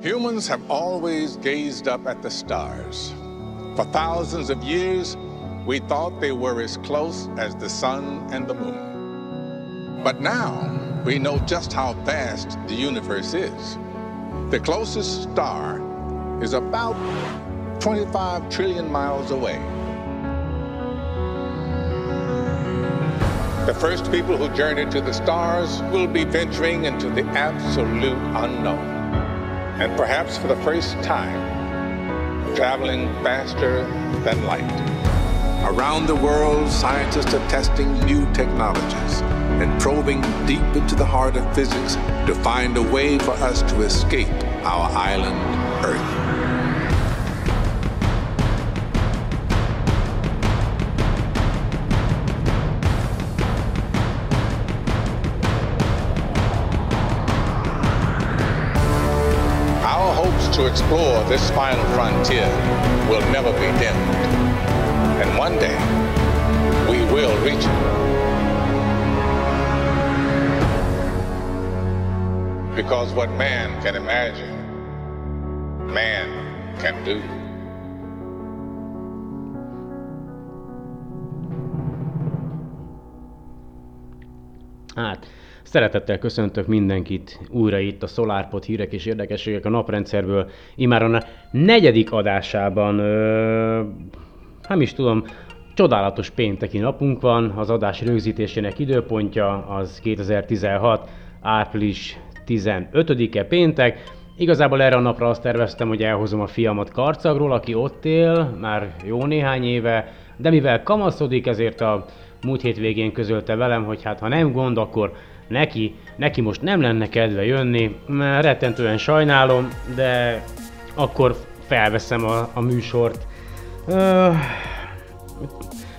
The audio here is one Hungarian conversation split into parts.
Humans have always gazed up at the stars. For thousands of years, we thought they were as close as the sun and the moon. But now we know just how vast the universe is. The closest star is about 25 trillion miles away. The first people who journey to the stars will be venturing into the absolute unknown and perhaps for the first time, traveling faster than light. Around the world, scientists are testing new technologies and probing deep into the heart of physics to find a way for us to escape our island, Earth. Explore this final frontier will never be dimmed. And one day, we will reach it. Because what man can imagine, man can do. Hát, Szeretettel köszöntök mindenkit újra itt a SolarPod hírek és érdekességek a naprendszerből. Imáron a negyedik adásában, ö, nem is tudom, csodálatos pénteki napunk van, az adás rögzítésének időpontja az 2016. április 15-e péntek. Igazából erre a napra azt terveztem, hogy elhozom a fiamat Karcagról, aki ott él már jó néhány éve, de mivel kamaszodik, ezért a múlt hétvégén közölte velem, hogy hát ha nem gond, akkor neki, neki most nem lenne kedve jönni, mert rettentően sajnálom, de akkor felveszem a, a műsort. Ö,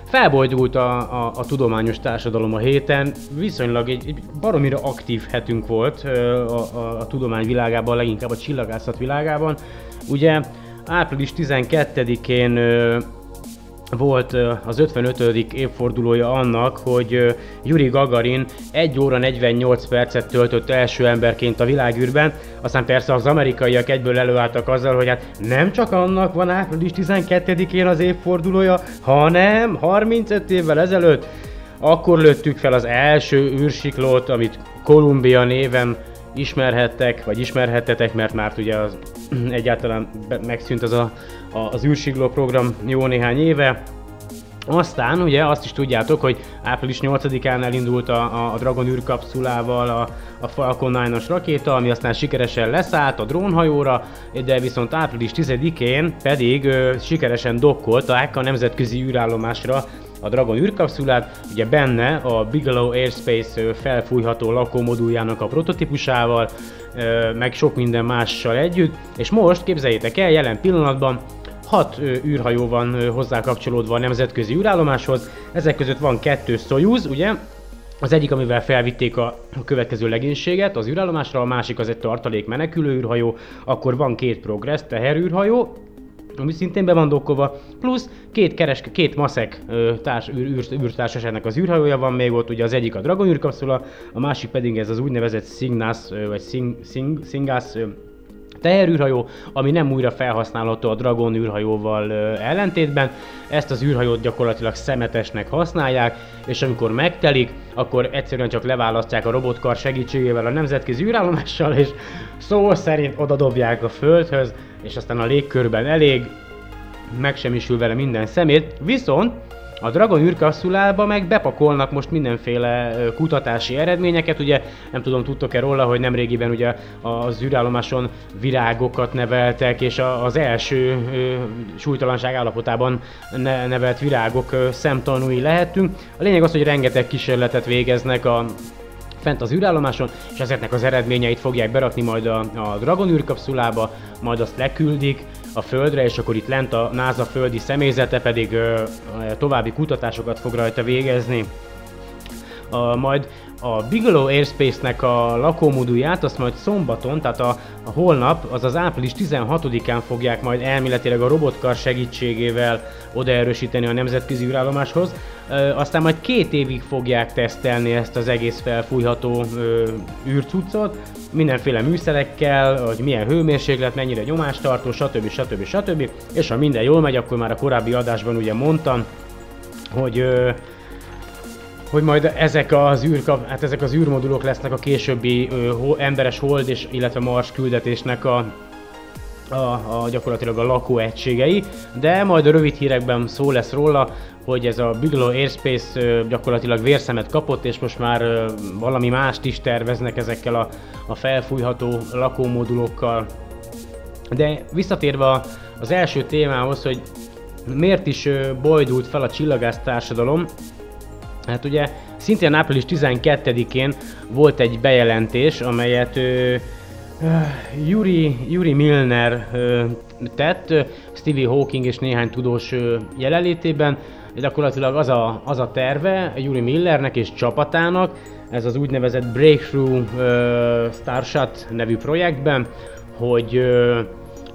felbojdult a, a, a tudományos társadalom a héten, viszonylag egy, egy baromira aktív hetünk volt a, a, a tudomány világában, leginkább a csillagászat világában. Ugye április 12-én volt az 55. évfordulója annak, hogy Yuri Gagarin 1 óra 48 percet töltött első emberként a világűrben, aztán persze az amerikaiak egyből előálltak azzal, hogy hát nem csak annak van április 12-én az évfordulója, hanem 35 évvel ezelőtt akkor lőttük fel az első űrsiklót, amit Columbia néven ismerhettek, vagy ismerhettetek, mert már ugye az, egyáltalán megszűnt az a, az űrsikló program jó néhány éve. Aztán ugye azt is tudjátok, hogy április 8-án elindult a, a Dragon űrkapszulával a, a Falcon 9-as rakéta, ami aztán sikeresen leszállt a drónhajóra, de viszont április 10-én pedig ö, sikeresen dokkolták a nemzetközi űrállomásra a Dragon űrkapszulát, ugye benne a Bigelow Airspace felfújható lakómoduljának a prototípusával, meg sok minden mással együtt, és most képzeljétek el, jelen pillanatban hat űrhajó van hozzá kapcsolódva a nemzetközi űrállomáshoz, ezek között van kettő Soyuz, ugye, az egyik, amivel felvitték a következő legénységet az űrállomásra, a másik az egy tartalék menekülő űrhajó, akkor van két Progress teherűrhajó, ami szintén be van plusz két, keres, két maszek társ, űr, űr, űrtársaságnak az űrhajója van még ott, ugye az egyik a Dragon űrkapszula, a másik pedig ez az úgynevezett Signas, vagy Sing, Sing, Singas teherűrhajó, ami nem újra felhasználható a Dragon űrhajóval ellentétben. Ezt az űrhajót gyakorlatilag szemetesnek használják, és amikor megtelik, akkor egyszerűen csak leválasztják a robotkar segítségével a nemzetközi űrállomással, és szó szerint oda dobják a földhöz, és aztán a légkörben elég, megsemmisül vele minden szemét, viszont a Dragon űrkapszulába meg bepakolnak most mindenféle kutatási eredményeket, ugye nem tudom, tudtok-e róla, hogy nemrégiben ugye az űrállomáson virágokat neveltek, és az első súlytalanság állapotában nevelt virágok szemtanúi lehetünk. A lényeg az, hogy rengeteg kísérletet végeznek a fent az űrállomáson, és ezeknek az eredményeit fogják berakni majd a, a Dragon űrkapszulába, majd azt leküldik a Földre, és akkor itt lent a NASA földi személyzete pedig ö, további kutatásokat fog rajta végezni. A, majd a Bigelow Airspace-nek a lakómodulját azt majd szombaton, tehát a, a holnap, azaz április 16-án fogják majd elméletileg a robotkar segítségével odaerősíteni a nemzetközi űrállomáshoz. E, aztán majd két évig fogják tesztelni ezt az egész felfújható űrcuccot, mindenféle műszerekkel, hogy milyen hőmérséklet, mennyire nyomástartó, stb. stb. stb. És ha minden jól megy, akkor már a korábbi adásban ugye mondtam, hogy ö, hogy majd ezek az, űr, hát ezek az űrmodulok lesznek a későbbi ö, emberes hold és illetve Mars küldetésnek a, a, a gyakorlatilag a lakóegységei, de majd a rövid hírekben szó lesz róla, hogy ez a Bigelow Airspace ö, gyakorlatilag vérszemet kapott, és most már ö, valami mást is terveznek ezekkel a, a felfújható lakómodulokkal. De visszatérve az első témához, hogy miért is bojdult fel a csillagász társadalom, Hát ugye szintén április 12-én volt egy bejelentés, amelyet Yuri, Yuri Milner ö, tett, Stevie Hawking és néhány tudós ö, jelenlétében. Gyakorlatilag az a, az a terve Yuri Millernek és csapatának, ez az úgynevezett Breakthrough ö, Starshot nevű projektben, hogy ö,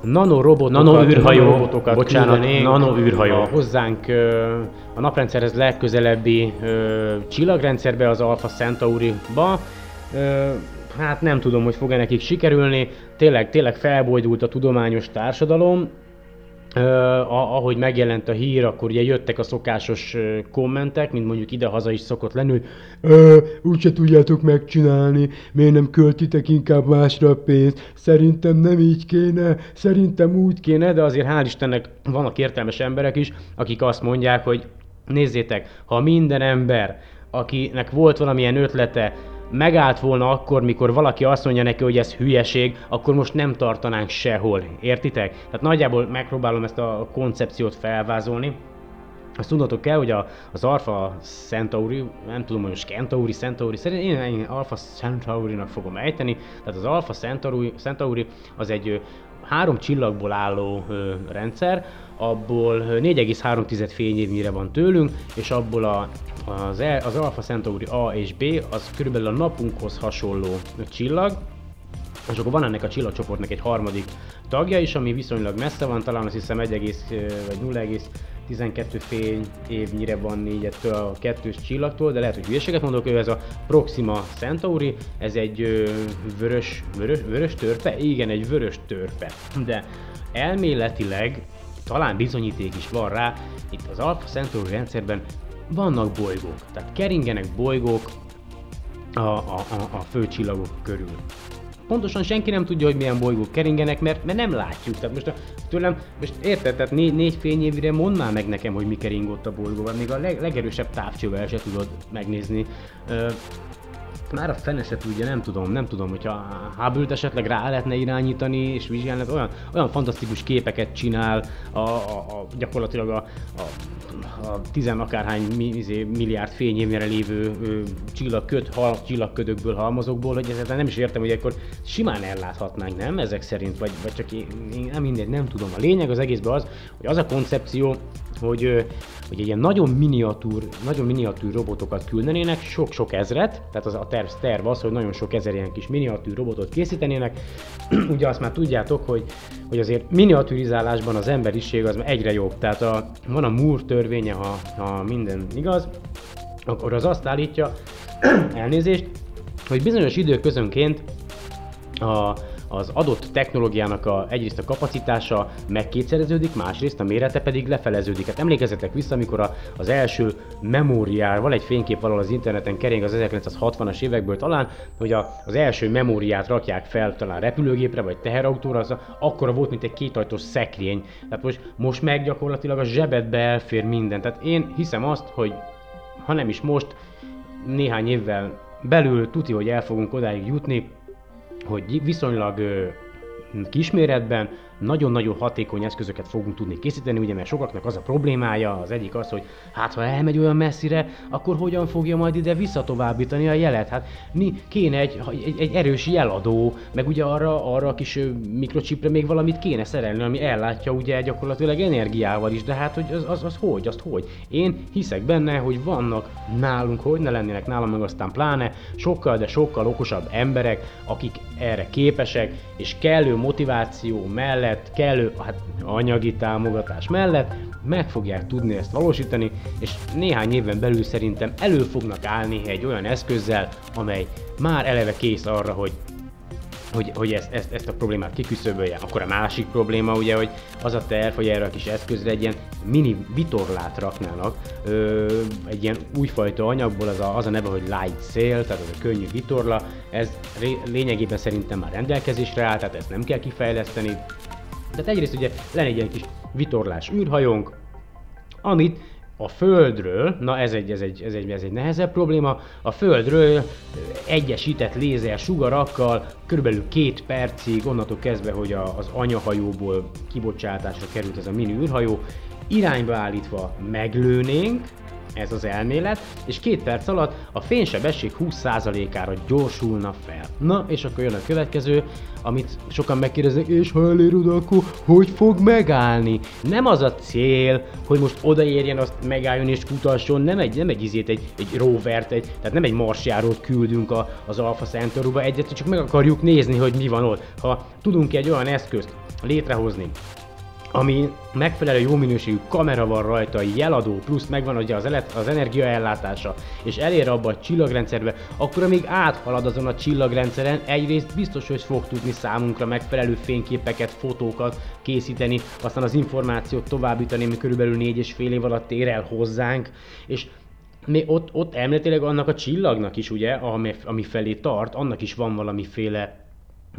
nanorobotokat, nano űrhajó, robotokat bocsánat, nano űrhajó. hozzánk a naprendszerhez legközelebbi csillagrendszerbe, az Alpha Centauri-ba. Hát nem tudom, hogy fog-e nekik sikerülni. Tényleg, tényleg felbojdult a tudományos társadalom, ahogy megjelent a hír, akkor ugye jöttek a szokásos kommentek, mint mondjuk ide-haza is szokott lenni, hogy úgyse tudjátok megcsinálni, miért nem költitek inkább másra a pénzt, szerintem nem így kéne, szerintem úgy kéne, de azért hál' Istennek vannak értelmes emberek is, akik azt mondják, hogy nézzétek, ha minden ember, akinek volt valamilyen ötlete, megállt volna akkor, mikor valaki azt mondja neki, hogy ez hülyeség, akkor most nem tartanánk sehol. Értitek? Tehát nagyjából megpróbálom ezt a koncepciót felvázolni. Azt tudnotok kell, hogy a, az Alpha Centauri, nem tudom, hogy most Centauri, Centauri, szerintem én, én Alpha Centauri-nak fogom ejteni, tehát az Alpha Centauri, Centauri az egy három csillagból álló ö, rendszer, abból 4,3 fényévnyire van tőlünk, és abból a, az, e, az Alpha Centauri A és B az körülbelül a napunkhoz hasonló csillag, és akkor van ennek a csillagcsoportnak egy harmadik tagja is, ami viszonylag messze van, talán azt hiszem 1, vagy 0,12 fény évnyire van így ettől a kettős csillagtól, de lehet, hogy hülyeséget mondok, ő ez a Proxima Centauri, ez egy vörös, vörös, vörös törpe? Igen, egy vörös törpe. De elméletileg talán bizonyíték is van rá, itt az Alpha Centauri rendszerben vannak bolygók, tehát keringenek bolygók a, a, a, a főcsillagok körül. Pontosan senki nem tudja, hogy milyen bolygók keringenek, mert, mert nem látjuk. Tehát most a, tőlem, most érted, tehát négy, négy fényévire mondd meg nekem, hogy mi keringott a bolygóban, még a leg, legerősebb távcsővel se tudod megnézni. Ö, már a fene se tudja, nem tudom, nem tudom, hogyha hubble esetleg rá lehetne irányítani és vizsgálni, olyan, olyan fantasztikus képeket csinál, a, a, a gyakorlatilag a, a a tizen akárhány izé, milliárd fényévnyire lévő ö, csillagköd, hal, csillagködökből, halmazokból, hogy ezzel nem is értem, hogy akkor simán elláthatnánk, nem? Ezek szerint, vagy, vagy csak én, én nem mindegy, nem tudom. A lényeg az egészben az, hogy az a koncepció, hogy, hogy egy ilyen nagyon miniatúr, nagyon miniatúr robotokat küldenének, sok-sok ezret, tehát az a terv, terv az, hogy nagyon sok ezer ilyen kis miniatúr robotot készítenének. Ugye azt már tudjátok, hogy, hogy azért miniaturizálásban az emberiség az egyre jobb, tehát a, van a Moore törvénye, ha, ha minden igaz, akkor az azt állítja, elnézést, hogy bizonyos időközönként a, az adott technológiának a, egyrészt a kapacitása megkétszereződik, másrészt a mérete pedig lefeleződik. Hát emlékezzetek vissza, amikor a, az első memóriár, van egy fénykép valahol az interneten kering az 1960-as évekből talán, hogy a, az első memóriát rakják fel talán repülőgépre vagy teherautóra, az akkora volt, mint egy kétajtós szekrény. Tehát most, most meg gyakorlatilag a zsebedbe elfér minden. Tehát én hiszem azt, hogy ha nem is most, néhány évvel belül tuti, hogy el fogunk odáig jutni, hogy viszonylag kisméretben nagyon-nagyon hatékony eszközöket fogunk tudni készíteni, ugye mert sokaknak az a problémája, az egyik az, hogy hát ha elmegy olyan messzire, akkor hogyan fogja majd ide visszatovábbítani a jelet? Hát mi kéne egy, egy, egy erős jeladó, meg ugye arra, arra a kis mikrocsipre még valamit kéne szerelni, ami ellátja ugye gyakorlatilag energiával is, de hát hogy az, az, az hogy, azt hogy? Én hiszek benne, hogy vannak nálunk, hogy ne lennének nálam meg aztán pláne, sokkal, de sokkal okosabb emberek, akik erre képesek, és kellő motiváció mellett, kellő hát, anyagi támogatás mellett meg fogják tudni ezt valósítani, és néhány éven belül szerintem elő fognak állni egy olyan eszközzel, amely már eleve kész arra, hogy hogy, hogy ezt, ezt, ezt a problémát kiküszöbölje. Akkor a másik probléma ugye, hogy az a terv, hogy erre a kis eszközre egy ilyen mini vitorlát raknának, ö, egy ilyen újfajta anyagból, az a, az a neve, hogy light sail, tehát az a könnyű vitorla, ez ré, lényegében szerintem már rendelkezésre áll, tehát ezt nem kell kifejleszteni. Tehát egyrészt ugye lenne egy ilyen kis vitorlás űrhajónk, amit a Földről, na ez egy, ez egy, ez egy, ez egy nehezebb probléma, a Földről egyesített lézer sugarakkal körülbelül két percig, onnantól kezdve, hogy a, az anyahajóból kibocsátásra került ez a mini űrhajó, irányba állítva meglőnénk, ez az elmélet, és két perc alatt a fénysebesség 20%-ára gyorsulna fel. Na, és akkor jön a következő, amit sokan megkérdeznek, és ha elér oda, akkor hogy fog megállni? Nem az a cél, hogy most odaérjen, azt megálljon és kutasson, nem egy, nem egy izét, egy, egy rovert, egy, tehát nem egy marsjárót küldünk a, az Alpha Centauruba, egyet csak meg akarjuk nézni, hogy mi van ott. Ha tudunk egy olyan eszközt létrehozni, ami megfelelő jó minőségű kamera van rajta, jeladó, plusz megvan ugye az, elet, az energiaellátása, és elér abba a csillagrendszerbe, akkor amíg áthalad azon a csillagrendszeren, egyrészt biztos, hogy fog tudni számunkra megfelelő fényképeket, fotókat készíteni, aztán az információt továbbítani, ami körülbelül négy és fél év alatt ér el hozzánk, és még ott, ott elméletileg annak a csillagnak is, ugye, ami, ami felé tart, annak is van valamiféle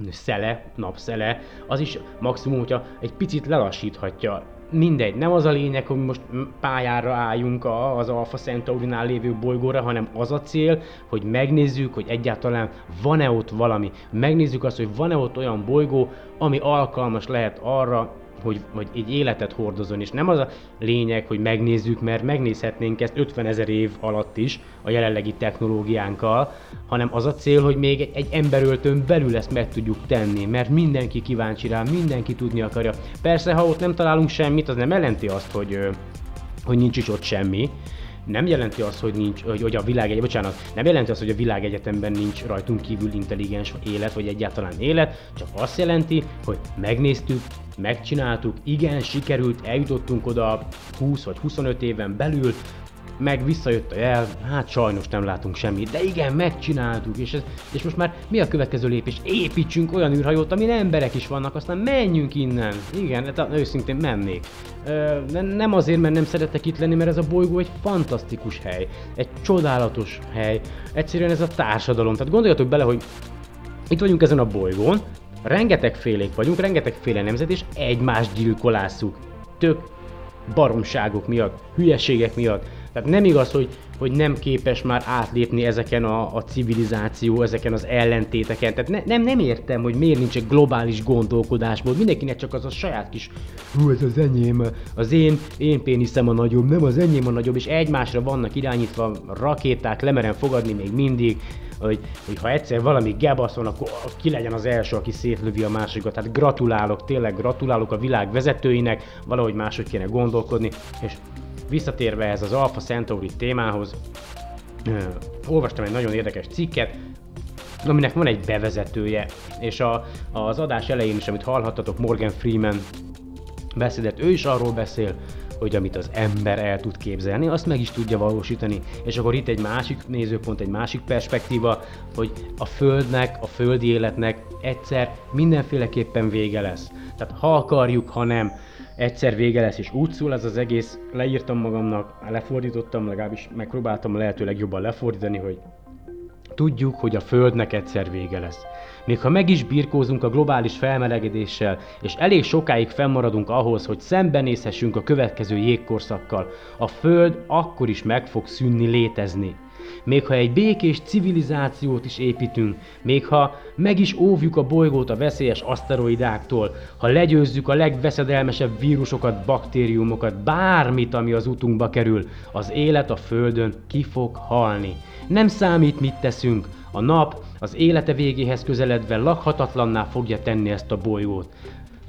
szele, napszele, az is maximum, hogyha egy picit lelassíthatja. Mindegy, nem az a lényeg, hogy most pályára álljunk az Alpha Centaurinál lévő bolygóra, hanem az a cél, hogy megnézzük, hogy egyáltalán van-e ott valami. Megnézzük azt, hogy van-e ott olyan bolygó, ami alkalmas lehet arra, hogy, hogy egy életet hordozon, és nem az a lényeg, hogy megnézzük, mert megnézhetnénk ezt 50 ezer év alatt is a jelenlegi technológiánkkal, hanem az a cél, hogy még egy, egy emberöltön belül ezt meg tudjuk tenni, mert mindenki kíváncsi rá, mindenki tudni akarja. Persze, ha ott nem találunk semmit, az nem jelenti azt, hogy, hogy nincs is ott semmi, nem jelenti azt, hogy nincs, hogy, a világ, bocsánat, nem jelenti azt, hogy a világegyetemben nincs rajtunk kívül intelligens élet, vagy egyáltalán élet, csak azt jelenti, hogy megnéztük, megcsináltuk, igen, sikerült, eljutottunk oda 20 vagy 25 éven belül, meg visszajött a jel, hát sajnos nem látunk semmit, de igen, megcsináltuk, és, ez, és most már mi a következő lépés? Építsünk olyan űrhajót, amin emberek is vannak, aztán menjünk innen. Igen, hát őszintén mennék. Ö, nem azért, mert nem szeretek itt lenni, mert ez a bolygó egy fantasztikus hely, egy csodálatos hely, egyszerűen ez a társadalom. Tehát gondoljatok bele, hogy itt vagyunk ezen a bolygón, rengeteg félék vagyunk, rengeteg féle nemzet, és egymást gyilkolásszuk. Tök baromságok miatt, hülyeségek miatt. Tehát nem igaz, hogy, hogy nem képes már átlépni ezeken a, a civilizáció, ezeken az ellentéteken. Tehát ne, nem, nem értem, hogy miért nincs egy globális gondolkodásból. Mindenkinek csak az a saját kis, hú, ez az enyém, az én, én péniszem a nagyobb, nem az enyém a nagyobb, és egymásra vannak irányítva rakéták, lemerem fogadni még mindig, hogy, hogy ha egyszer valami van, akkor ki legyen az első, aki szétlövi a másikat. Tehát gratulálok, tényleg gratulálok a világ vezetőinek, valahogy máshogy kéne gondolkodni, és visszatérve ez az Alpha Centauri témához, olvastam egy nagyon érdekes cikket, aminek van egy bevezetője, és a, az adás elején is, amit hallhattatok, Morgan Freeman beszédet, ő is arról beszél, hogy amit az ember el tud képzelni, azt meg is tudja valósítani. És akkor itt egy másik nézőpont, egy másik perspektíva, hogy a Földnek, a földi életnek egyszer mindenféleképpen vége lesz. Tehát ha akarjuk, ha nem, egyszer vége lesz, és úgy szól ez az egész, leírtam magamnak, lefordítottam, legalábbis megpróbáltam lehetőleg jobban lefordítani, hogy tudjuk, hogy a Földnek egyszer vége lesz. Még ha meg is birkózunk a globális felmelegedéssel, és elég sokáig fennmaradunk ahhoz, hogy szembenézhessünk a következő jégkorszakkal, a Föld akkor is meg fog szűnni létezni. Még ha egy békés civilizációt is építünk, még ha meg is óvjuk a bolygót a veszélyes aszteroidáktól, ha legyőzzük a legveszedelmesebb vírusokat, baktériumokat, bármit, ami az utunkba kerül, az élet a Földön ki fog halni. Nem számít, mit teszünk, a nap az élete végéhez közeledve lakhatatlanná fogja tenni ezt a bolygót.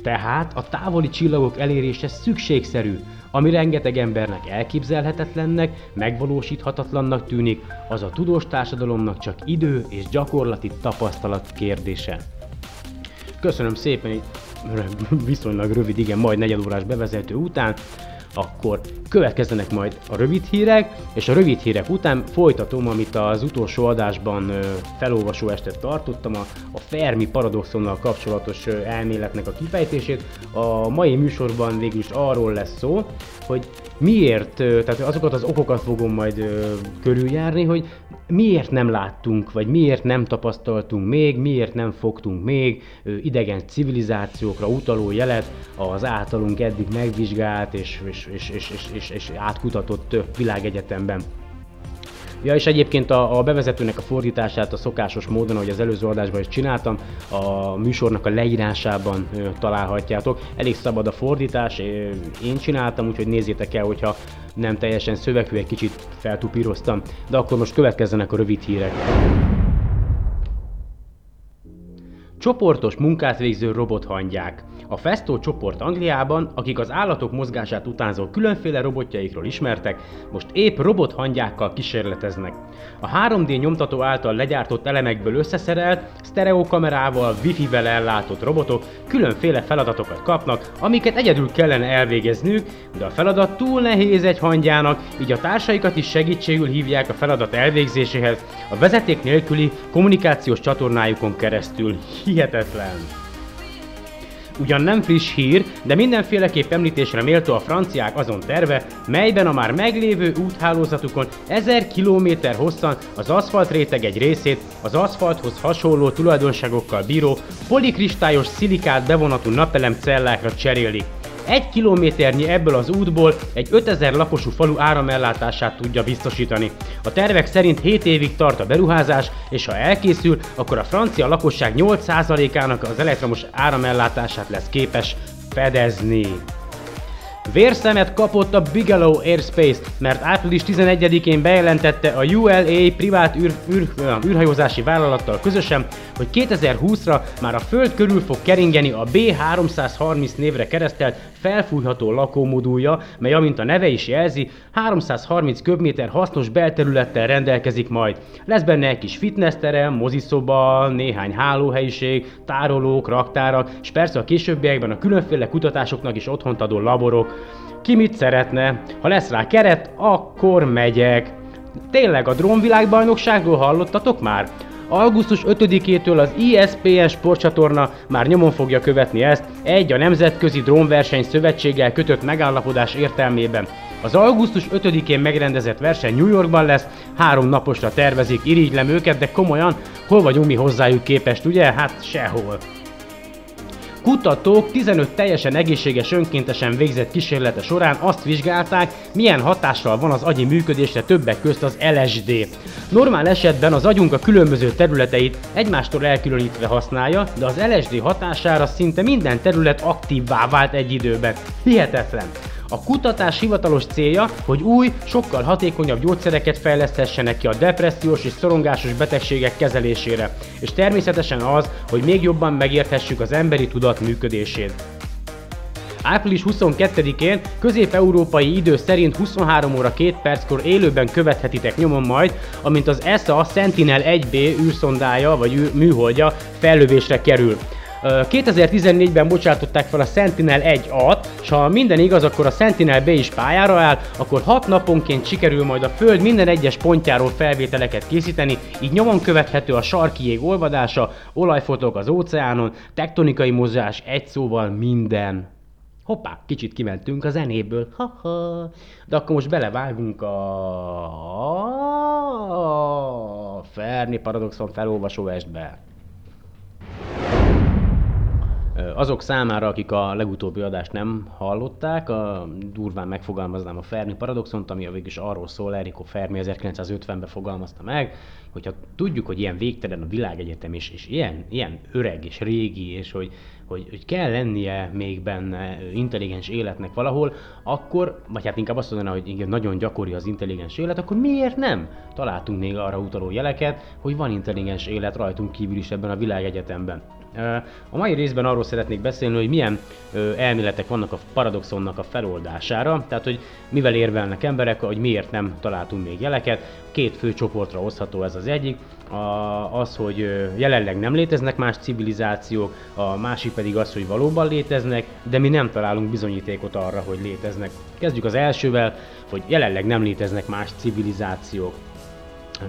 Tehát a távoli csillagok elérése szükségszerű, ami rengeteg embernek elképzelhetetlennek, megvalósíthatatlannak tűnik, az a tudós társadalomnak csak idő és gyakorlati tapasztalat kérdése. Köszönöm szépen, viszonylag rövid, igen, majd negyedórás bevezető után akkor következzenek majd a rövid hírek, és a rövid hírek után folytatom, amit az utolsó adásban felolvasó estet tartottam, a, Fermi paradoxonnal kapcsolatos elméletnek a kifejtését. A mai műsorban végül is arról lesz szó, hogy miért, tehát azokat az okokat fogom majd körüljárni, hogy miért nem láttunk, vagy miért nem tapasztaltunk még, miért nem fogtunk még idegen civilizációkra utaló jelet az általunk eddig megvizsgált és, és, és, és, és, és, és átkutatott világegyetemben. Ja, és egyébként a, a bevezetőnek a fordítását a szokásos módon, ahogy az előző adásban is csináltam, a műsornak a leírásában ö, találhatjátok. Elég szabad a fordítás, én csináltam, úgyhogy nézzétek el, hogyha nem teljesen szövegű, egy kicsit feltupíroztam. De akkor most következzenek a rövid hírek. Csoportos munkát végző robothangyák. A Festo csoport Angliában, akik az állatok mozgását utánzó különféle robotjaikról ismertek, most épp robothangyákkal kísérleteznek. A 3D nyomtató által legyártott elemekből összeszerelt, sztereokamerával, wifi-vel ellátott robotok különféle feladatokat kapnak, amiket egyedül kellene elvégezniük, de a feladat túl nehéz egy hangyának, így a társaikat is segítségül hívják a feladat elvégzéséhez, a vezeték nélküli kommunikációs csatornájukon keresztül. Hihetetlen! Ugyan nem friss hír, de mindenféleképp említésre méltó a franciák azon terve, melyben a már meglévő úthálózatukon 1000 km hosszan az aszfalt réteg egy részét az aszfalthoz hasonló tulajdonságokkal bíró polikristályos szilikát bevonatú napelem cellákra cserélik. Egy kilométernyi ebből az útból egy 5000 lakosú falu áramellátását tudja biztosítani. A tervek szerint 7 évig tart a beruházás, és ha elkészül, akkor a francia lakosság 8%-ának az elektromos áramellátását lesz képes fedezni. Vérszemet kapott a Bigelow Airspace, mert április 11-én bejelentette a ULA privát űr, űr, űrhajózási vállalattal közösen, hogy 2020-ra már a Föld körül fog keringeni a B330 névre keresztelt felfújható lakómodulja, mely amint a neve is jelzi, 330 köbméter hasznos belterülettel rendelkezik majd. Lesz benne egy kis fitnessterem, moziszoba, néhány hálóhelyiség, tárolók, raktárak, és persze a későbbiekben a különféle kutatásoknak is otthont adó laborok. Ki mit szeretne? Ha lesz rá keret, akkor megyek. Tényleg a drónvilágbajnokságról hallottatok már? Augusztus 5-től az ESPN sportcsatorna már nyomon fogja követni ezt, egy a Nemzetközi Drónverseny Szövetséggel kötött megállapodás értelmében. Az augusztus 5-én megrendezett verseny New Yorkban lesz, három naposra tervezik, irigylem őket, de komolyan, hol vagyunk mi hozzájuk képest, ugye? Hát sehol. Kutatók 15 teljesen egészséges önkéntesen végzett kísérlete során azt vizsgálták, milyen hatással van az agyi működésre többek közt az LSD. Normál esetben az agyunk a különböző területeit egymástól elkülönítve használja, de az LSD hatására szinte minden terület aktívvá vált egy időben. Hihetetlen! A kutatás hivatalos célja, hogy új, sokkal hatékonyabb gyógyszereket fejleszthessenek ki a depressziós és szorongásos betegségek kezelésére, és természetesen az, hogy még jobban megérthessük az emberi tudat működését. Április 22-én közép-európai idő szerint 23 óra 2 perckor élőben követhetitek nyomon majd, amint az ESA Sentinel 1B űrszondája vagy műholdja fellövésre kerül. 2014-ben bocsátották fel a Sentinel 1-at, és ha minden igaz, akkor a Sentinel B is pályára áll, akkor 6 naponként sikerül majd a Föld minden egyes pontjáról felvételeket készíteni, így nyomon követhető a sarki jég olvadása, olajfotok az óceánon, tektonikai mozgás, egy szóval minden. Hoppá, kicsit kimentünk a zenéből, haha. De akkor most belevágunk a... Ferni Paradoxon felolvasó estbe. Azok számára, akik a legutóbbi adást nem hallották, a, durván megfogalmaznám a Fermi paradoxont, ami végül is arról szól, Enrico Fermi 1950-ben fogalmazta meg, hogyha tudjuk, hogy ilyen végtelen a világegyetem, és, és ilyen, ilyen öreg és régi, és hogy, hogy, hogy kell lennie még benne intelligens életnek valahol, akkor, vagy hát inkább azt mondaná, hogy igen, nagyon gyakori az intelligens élet, akkor miért nem találtunk még arra utaló jeleket, hogy van intelligens élet rajtunk kívül is ebben a világegyetemben. A mai részben arról szeretnék beszélni, hogy milyen elméletek vannak a paradoxonnak a feloldására, tehát hogy mivel érvelnek emberek, hogy miért nem találtunk még jeleket. Két fő csoportra osztható ez az egyik, az, hogy jelenleg nem léteznek más civilizációk, a másik pedig az, hogy valóban léteznek, de mi nem találunk bizonyítékot arra, hogy léteznek. Kezdjük az elsővel, hogy jelenleg nem léteznek más civilizációk.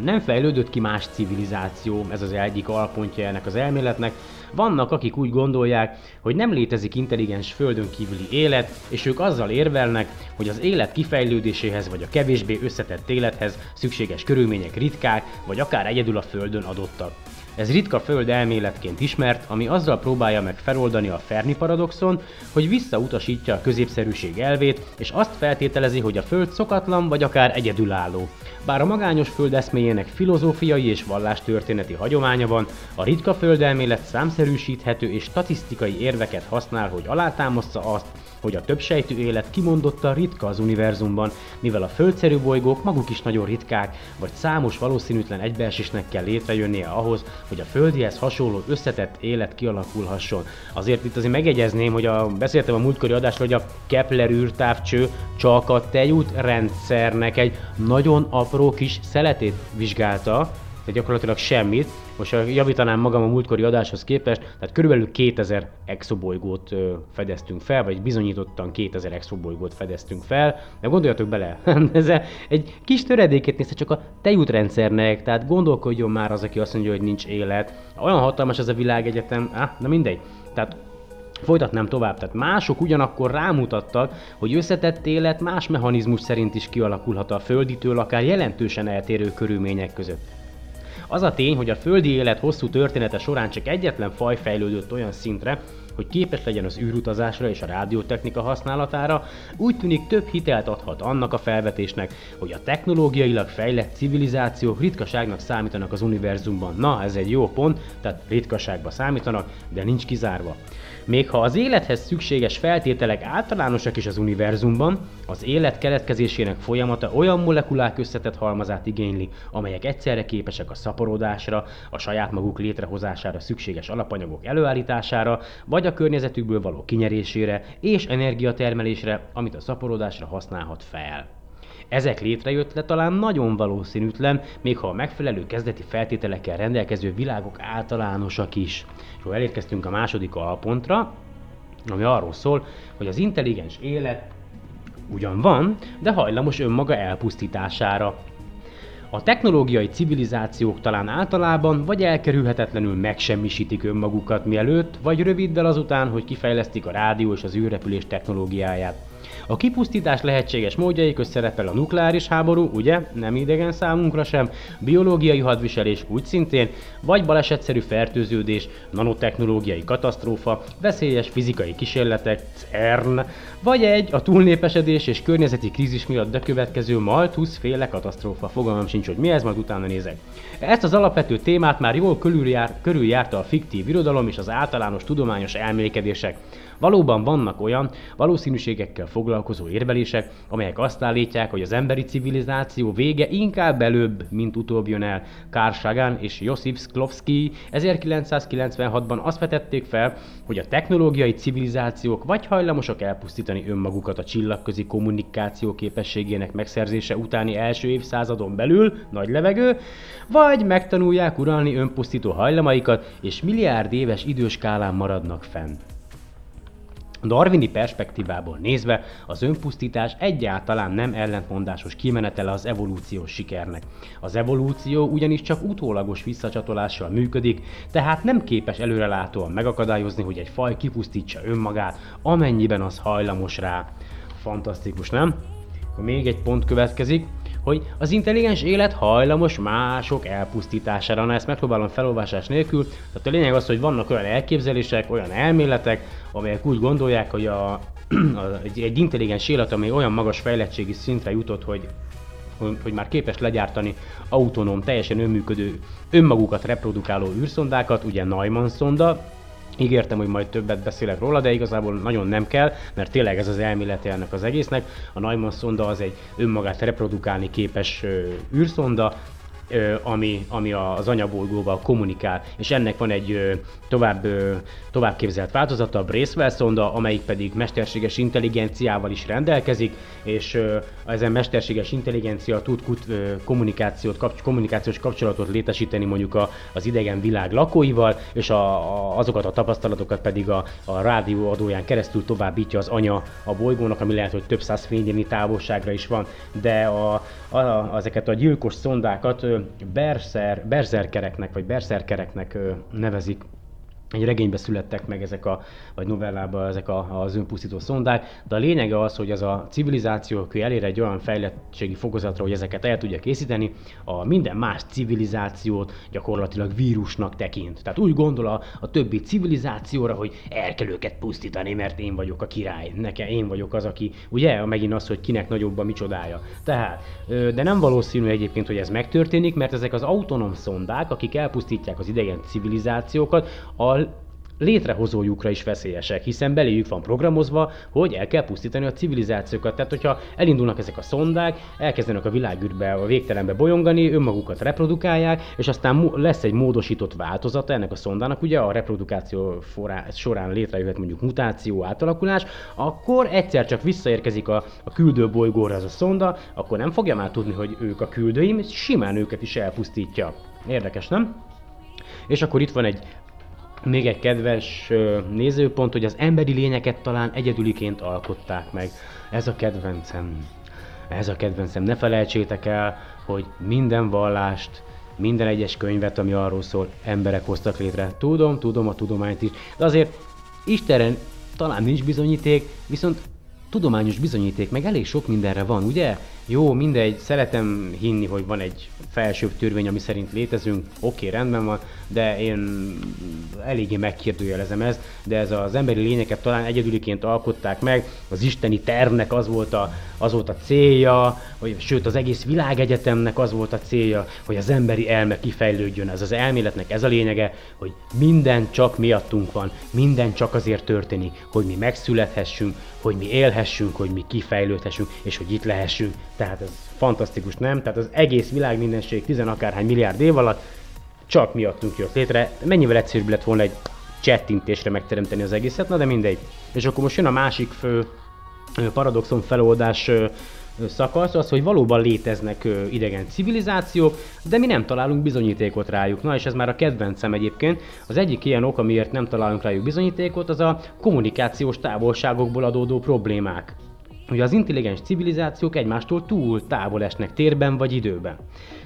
Nem fejlődött ki más civilizáció, ez az egyik alpontja ennek az elméletnek, vannak, akik úgy gondolják, hogy nem létezik intelligens földön kívüli élet, és ők azzal érvelnek, hogy az élet kifejlődéséhez vagy a kevésbé összetett élethez szükséges körülmények ritkák, vagy akár egyedül a földön adottak. Ez ritka föld elméletként ismert, ami azzal próbálja meg feloldani a Fermi paradoxon, hogy visszautasítja a középszerűség elvét, és azt feltételezi, hogy a föld szokatlan vagy akár egyedülálló. Bár a magányos föld eszméjének filozófiai és vallástörténeti hagyománya van, a ritka földelmélet számszerűsíthető és statisztikai érveket használ, hogy alátámaszza azt, hogy a többsejtű élet kimondottan ritka az univerzumban, mivel a földszerű bolygók maguk is nagyon ritkák, vagy számos valószínűtlen egybeesésnek kell létrejönnie ahhoz, hogy a földihez hasonló összetett élet kialakulhasson. Azért itt azért megjegyezném, hogy a, beszéltem a múltkori adásról, hogy a Kepler űrtávcső csak a tejút rendszernek egy nagyon apró kis szeletét vizsgálta, de gyakorlatilag semmit. Most javítanám magam a múltkori adáshoz képest, tehát körülbelül 2000 exobolygót fedeztünk fel, vagy bizonyítottan 2000 exobolygót fedeztünk fel, de gondoljatok bele, ez egy kis töredékét nézte csak a tejútrendszernek, tehát gondolkodjon már az, aki azt mondja, hogy nincs élet. Olyan hatalmas ez a világegyetem, ah, na mindegy. Tehát Folytatnám tovább, tehát mások ugyanakkor rámutattak, hogy összetett élet más mechanizmus szerint is kialakulhat a földitől akár jelentősen eltérő körülmények között. Az a tény, hogy a földi élet hosszú története során csak egyetlen faj fejlődött olyan szintre, hogy képes legyen az űrutazásra és a rádiótechnika használatára, úgy tűnik több hitelt adhat annak a felvetésnek, hogy a technológiailag fejlett civilizációk ritkaságnak számítanak az univerzumban. Na, ez egy jó pont, tehát ritkaságba számítanak, de nincs kizárva. Még ha az élethez szükséges feltételek általánosak is az univerzumban, az élet keletkezésének folyamata olyan molekulák összetett halmazát igényli, amelyek egyszerre képesek a szaporodásra, a saját maguk létrehozására szükséges alapanyagok előállítására, vagy a környezetükből való kinyerésére és energiatermelésre, amit a szaporodásra használhat fel. Ezek létrejötte talán nagyon valószínűtlen, még ha a megfelelő kezdeti feltételekkel rendelkező világok általánosak is. És akkor elérkeztünk a második alpontra, ami arról szól, hogy az intelligens élet ugyan van, de hajlamos önmaga elpusztítására. A technológiai civilizációk talán általában vagy elkerülhetetlenül megsemmisítik önmagukat mielőtt, vagy röviddel azután, hogy kifejlesztik a rádió és az űrrepülés technológiáját. A kipusztítás lehetséges módjai közt szerepel a nukleáris háború, ugye, nem idegen számunkra sem, biológiai hadviselés úgy szintén, vagy balesetszerű fertőződés, nanotechnológiai katasztrófa, veszélyes fizikai kísérletek, CERN, vagy egy a túlnépesedés és környezeti krízis miatt bekövetkező Malthus féle katasztrófa. Fogalmam sincs, hogy mi ez, majd utána nézek. Ezt az alapvető témát már jól körüljár, körüljárta a fiktív irodalom és az általános tudományos elmélkedések. Valóban vannak olyan valószínűségekkel foglalkozó érvelések, amelyek azt állítják, hogy az emberi civilizáció vége inkább előbb, mint utóbb jön el. Carl Sagan és Josip Sklovsky 1996-ban azt vetették fel, hogy a technológiai civilizációk vagy hajlamosak elpusztítani önmagukat a csillagközi kommunikáció képességének megszerzése utáni első évszázadon belül, nagy levegő, vagy megtanulják uralni önpusztító hajlamaikat, és milliárd éves időskálán maradnak fenn. Darwini perspektívából nézve az önpusztítás egyáltalán nem ellentmondásos kimenetele az evolúciós sikernek. Az evolúció ugyanis csak utólagos visszacsatolással működik, tehát nem képes előrelátóan megakadályozni, hogy egy faj kipusztítsa önmagát, amennyiben az hajlamos rá. Fantasztikus, nem? Akkor még egy pont következik. Hogy az intelligens élet hajlamos mások elpusztítására. Na ezt megpróbálom felolvasás nélkül. Tehát a lényeg az, hogy vannak olyan elképzelések, olyan elméletek, amelyek úgy gondolják, hogy a, a, egy, egy intelligens élet, amely olyan magas fejlettségi szintre jutott, hogy hogy már képes legyártani autonóm, teljesen önműködő, önmagukat reprodukáló űrszondákat, ugye Neumann szonda, Ígértem, hogy majd többet beszélek róla, de igazából nagyon nem kell, mert tényleg ez az elmélete ennek az egésznek. A Neumann szonda az egy önmagát reprodukálni képes űrszonda, ami, ami az anyabolygóval kommunikál, és ennek van egy tovább, tovább képzelt változata, a Bracewell szonda, amelyik pedig mesterséges intelligenciával is rendelkezik, és ezen mesterséges intelligencia tud kommunikációt, kap, kommunikációs kapcsolatot létesíteni mondjuk a, az idegen világ lakóival, és a, azokat a tapasztalatokat pedig a, a rádió adóján keresztül továbbítja az anya a bolygónak, ami lehet, hogy több száz fényévnyi távolságra is van, de a, a, ezeket a gyilkos szondákat berszer, berzerkereknek, vagy berszerkereknek nevezik egy regénybe születtek meg ezek a, vagy novellában ezek a, az önpusztító szondák, de a lényege az, hogy az a civilizáció, aki elér egy olyan fejlettségi fokozatra, hogy ezeket el tudja készíteni, a minden más civilizációt gyakorlatilag vírusnak tekint. Tehát úgy gondol a, a többi civilizációra, hogy el kell őket pusztítani, mert én vagyok a király, nekem én vagyok az, aki, ugye, megint az, hogy kinek nagyobb a micsodája. Tehát, de nem valószínű egyébként, hogy ez megtörténik, mert ezek az autonóm szondák, akik elpusztítják az idegen civilizációkat, a létrehozójukra is veszélyesek, hiszen beléjük van programozva, hogy el kell pusztítani a civilizációkat. Tehát, hogyha elindulnak ezek a szondák, elkezdenek a világűrbe, a végtelenbe bolyongani, önmagukat reprodukálják, és aztán lesz egy módosított változata ennek a szondának, ugye a reprodukáció során létrejöhet mondjuk mutáció, átalakulás, akkor egyszer csak visszaérkezik a, a küldő bolygóra ez a szonda, akkor nem fogja már tudni, hogy ők a küldőim, simán őket is elpusztítja. Érdekes, nem? És akkor itt van egy még egy kedves nézőpont, hogy az emberi lényeket talán egyedüliként alkották meg. Ez a kedvencem. Ez a kedvencem. Ne felejtsétek el, hogy minden vallást, minden egyes könyvet, ami arról szól, emberek hoztak létre. Tudom, tudom a tudományt is, de azért Istenre talán nincs bizonyíték, viszont tudományos bizonyíték, meg elég sok mindenre van, ugye? Jó, mindegy, szeretem hinni, hogy van egy felsőbb törvény, ami szerint létezünk, oké, okay, rendben van, de én eléggé megkérdőjelezem ezt, de ez az emberi lényeket talán egyedüliként alkották meg, az isteni tervnek az volt a, az volt a célja, vagy, sőt az egész világegyetemnek az volt a célja, hogy az emberi elme kifejlődjön. Ez az elméletnek ez a lényege, hogy minden csak miattunk van, minden csak azért történik, hogy mi megszülethessünk, hogy mi élhessünk, hogy mi kifejlődhessünk, és hogy itt lehessünk. Tehát ez fantasztikus, nem? Tehát az egész világ mindenség tizenakárhány milliárd év alatt csak miattunk jött létre. Mennyivel egyszerűbb lett volna egy csettintésre megteremteni az egészet, na de mindegy. És akkor most jön a másik fő paradoxon feloldás szakasz, az, hogy valóban léteznek idegen civilizációk, de mi nem találunk bizonyítékot rájuk. Na és ez már a kedvencem egyébként. Az egyik ilyen ok, amiért nem találunk rájuk bizonyítékot, az a kommunikációs távolságokból adódó problémák hogy az intelligens civilizációk egymástól túl távol esnek térben vagy időben.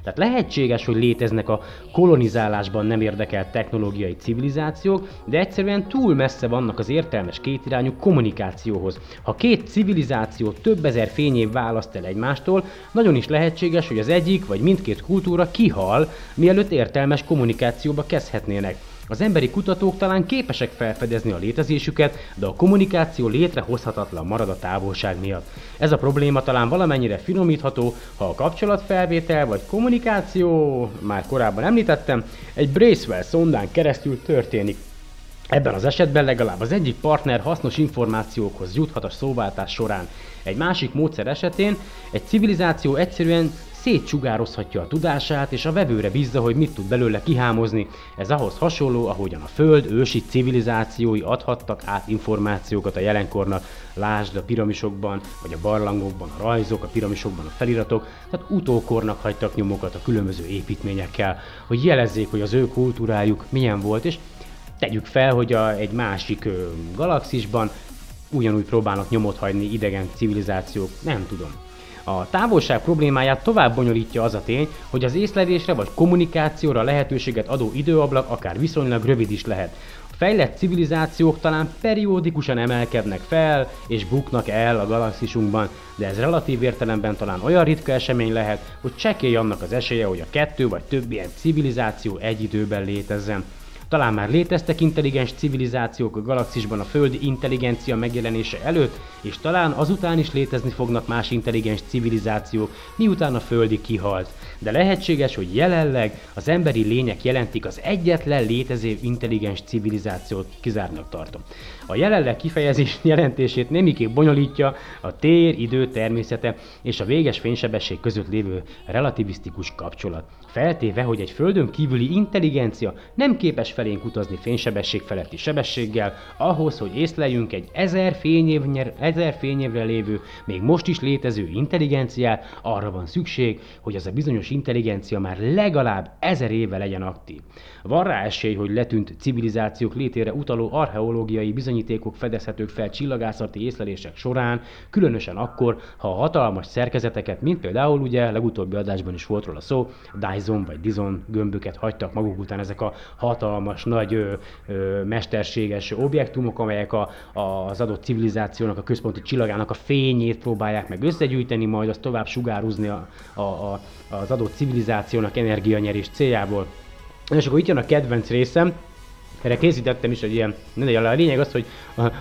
Tehát lehetséges, hogy léteznek a kolonizálásban nem érdekelt technológiai civilizációk, de egyszerűen túl messze vannak az értelmes kétirányú kommunikációhoz. Ha két civilizáció több ezer fényév választ el egymástól, nagyon is lehetséges, hogy az egyik vagy mindkét kultúra kihal, mielőtt értelmes kommunikációba kezdhetnének. Az emberi kutatók talán képesek felfedezni a létezésüket, de a kommunikáció létrehozhatatlan marad a távolság miatt. Ez a probléma talán valamennyire finomítható, ha a kapcsolatfelvétel vagy kommunikáció, már korábban említettem, egy Bracewell szondán keresztül történik. Ebben az esetben legalább az egyik partner hasznos információkhoz juthat a szóváltás során. Egy másik módszer esetén egy civilizáció egyszerűen szétsugározhatja a tudását, és a vevőre bízza, hogy mit tud belőle kihámozni. Ez ahhoz hasonló, ahogyan a Föld ősi civilizációi adhattak át információkat a jelenkornak, lásd a piramisokban, vagy a barlangokban a rajzok, a piramisokban a feliratok, tehát utókornak hagytak nyomokat a különböző építményekkel, hogy jelezzék, hogy az ő kultúrájuk milyen volt, és tegyük fel, hogy a, egy másik ö, galaxisban ugyanúgy próbálnak nyomot hagyni idegen civilizációk, nem tudom. A távolság problémáját tovább bonyolítja az a tény, hogy az észlelésre vagy kommunikációra lehetőséget adó időablak akár viszonylag rövid is lehet. A fejlett civilizációk talán periódikusan emelkednek fel és buknak el a galaxisunkban, de ez relatív értelemben talán olyan ritka esemény lehet, hogy csekély annak az esélye, hogy a kettő vagy több ilyen civilizáció egy időben létezzen. Talán már léteztek intelligens civilizációk a galaxisban a földi intelligencia megjelenése előtt, és talán azután is létezni fognak más intelligens civilizációk, miután a földi kihalt. De lehetséges, hogy jelenleg az emberi lények jelentik az egyetlen létező intelligens civilizációt, kizárnak tartom. A jelenleg kifejezés jelentését nemiképp bonyolítja a tér, idő, természete és a véges fénysebesség között lévő relativisztikus kapcsolat. Feltéve, hogy egy földön kívüli intelligencia nem képes felénk utazni fénysebesség feletti sebességgel, ahhoz, hogy észleljünk egy ezer, fényévnyer, ezer fényévre lévő, még most is létező intelligenciát, arra van szükség, hogy az a bizonyos intelligencia már legalább ezer éve legyen aktív. Van rá esély, hogy letűnt civilizációk létére utaló archeológiai bizonyítékok fedezhetők fel csillagászati észlelések során, különösen akkor, ha a hatalmas szerkezeteket, mint például ugye legutóbbi adásban is volt róla szó, Dyson vagy Dizon gömböket hagytak maguk után ezek a hatalmas, nagy, ö, ö, mesterséges objektumok, amelyek a, a, az adott civilizációnak, a központi csillagának a fényét próbálják meg összegyűjteni, majd azt tovább sugáruzni a, a, a, az adott civilizációnak energianyerés céljából. És akkor itt jön a kedvenc részem, erre készítettem is egy ilyen, mindegy, a lényeg az, hogy